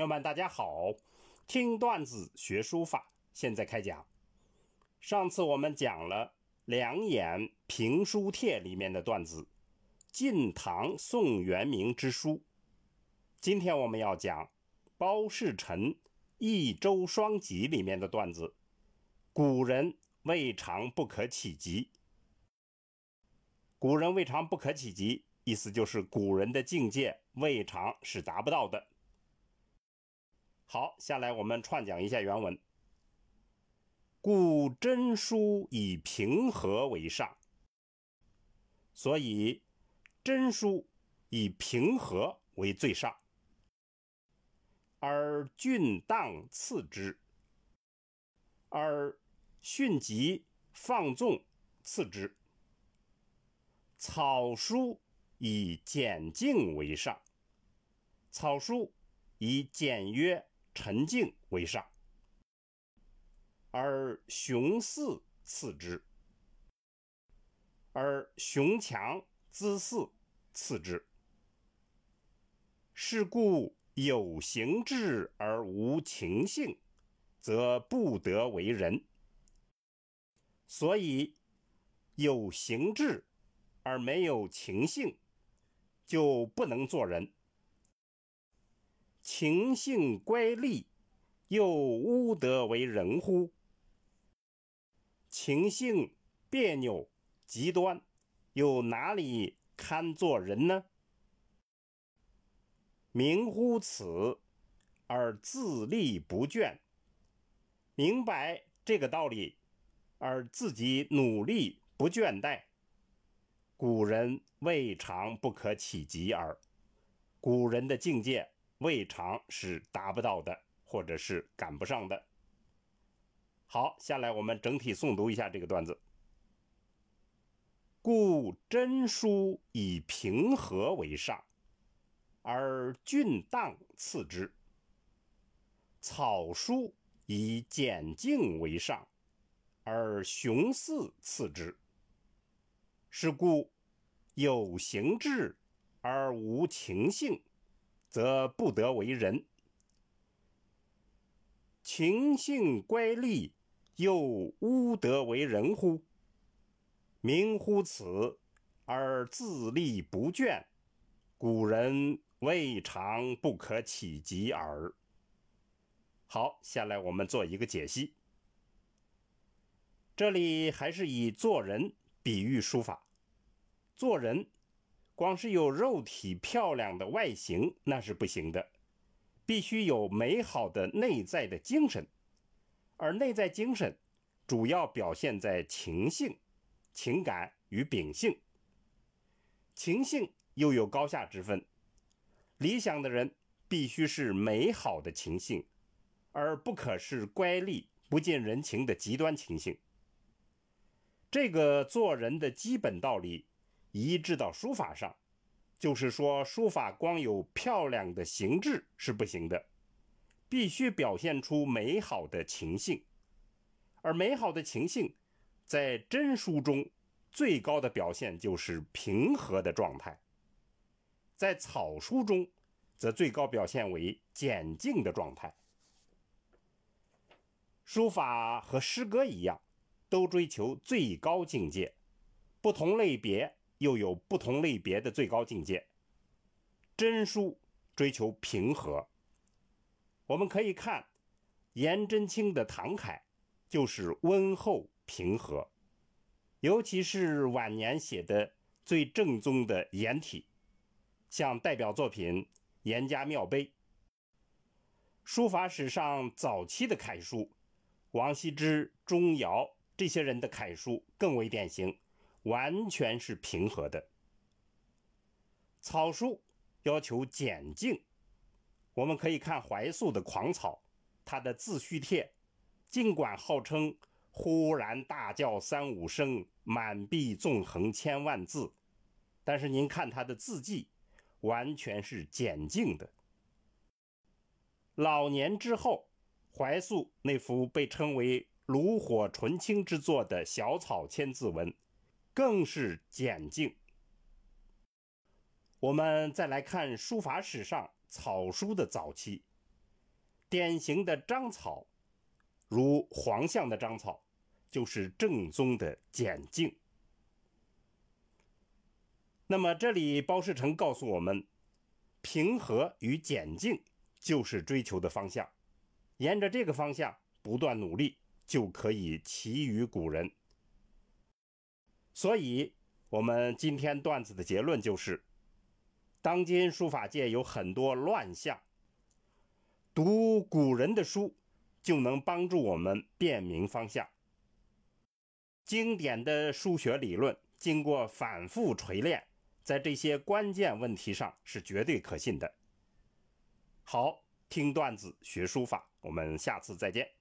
朋友们，大家好！听段子学书法，现在开讲。上次我们讲了《两眼评书帖》里面的段子，《晋唐宋元明之书》。今天我们要讲包世臣《益州双集》里面的段子，古人未尝不可企及。古人未尝不可企及，意思就是古人的境界未尝是达不到的。好，下来我们串讲一下原文。故真书以平和为上，所以真书以平和为最上，而俊荡次之，而迅疾放纵次之。草书以简静为上，草书以简约。沉静为上，而雄肆次之；而雄强姿肆次之。是故有形志而无情性，则不得为人。所以有形志而没有情性，就不能做人。情性乖戾，又污得为人乎？情性别扭极端，又哪里堪做人呢？明乎此，而自立不倦，明白这个道理，而自己努力不倦怠，古人未尝不可企及耳。古人的境界。未尝是达不到的，或者是赶不上的。好，下来我们整体诵读一下这个段子。故真书以平和为上，而俊荡次之；草书以简静为上，而雄肆次之。是故有形志而无情性。则不得为人，情性乖戾，又乌得为人乎？明乎此，而自立不倦，古人未尝不可企及耳。好，下来我们做一个解析。这里还是以做人比喻书法，做人。光是有肉体漂亮的外形那是不行的，必须有美好的内在的精神，而内在精神主要表现在情性、情感与秉性。情性又有高下之分，理想的人必须是美好的情性，而不可是乖戾不近人情的极端情性。这个做人的基本道理。移植到书法上，就是说，书法光有漂亮的形制是不行的，必须表现出美好的情性。而美好的情性，在真书中最高的表现就是平和的状态；在草书中，则最高表现为简静的状态。书法和诗歌一样，都追求最高境界，不同类别。又有不同类别的最高境界。真书追求平和，我们可以看颜真卿的唐楷，就是温厚平和，尤其是晚年写的最正宗的颜体，像代表作品《颜家庙碑》。书法史上早期的楷书，王羲之、钟繇这些人的楷书更为典型。完全是平和的。草书要求简静，我们可以看怀素的《狂草》，他的自序帖，尽管号称“忽然大叫三五声，满壁纵横千万字”，但是您看他的字迹，完全是简静的。老年之后，怀素那幅被称为炉火纯青之作的小草千字文。更是简静。我们再来看书法史上草书的早期，典型的章草，如黄象的章草，就是正宗的简净。那么这里包世成告诉我们，平和与简净就是追求的方向，沿着这个方向不断努力，就可以齐于古人。所以，我们今天段子的结论就是：当今书法界有很多乱象，读古人的书就能帮助我们辨明方向。经典的数学理论经过反复锤炼。在这些关键问题上是绝对可信的。好，听段子学书法，我们下次再见。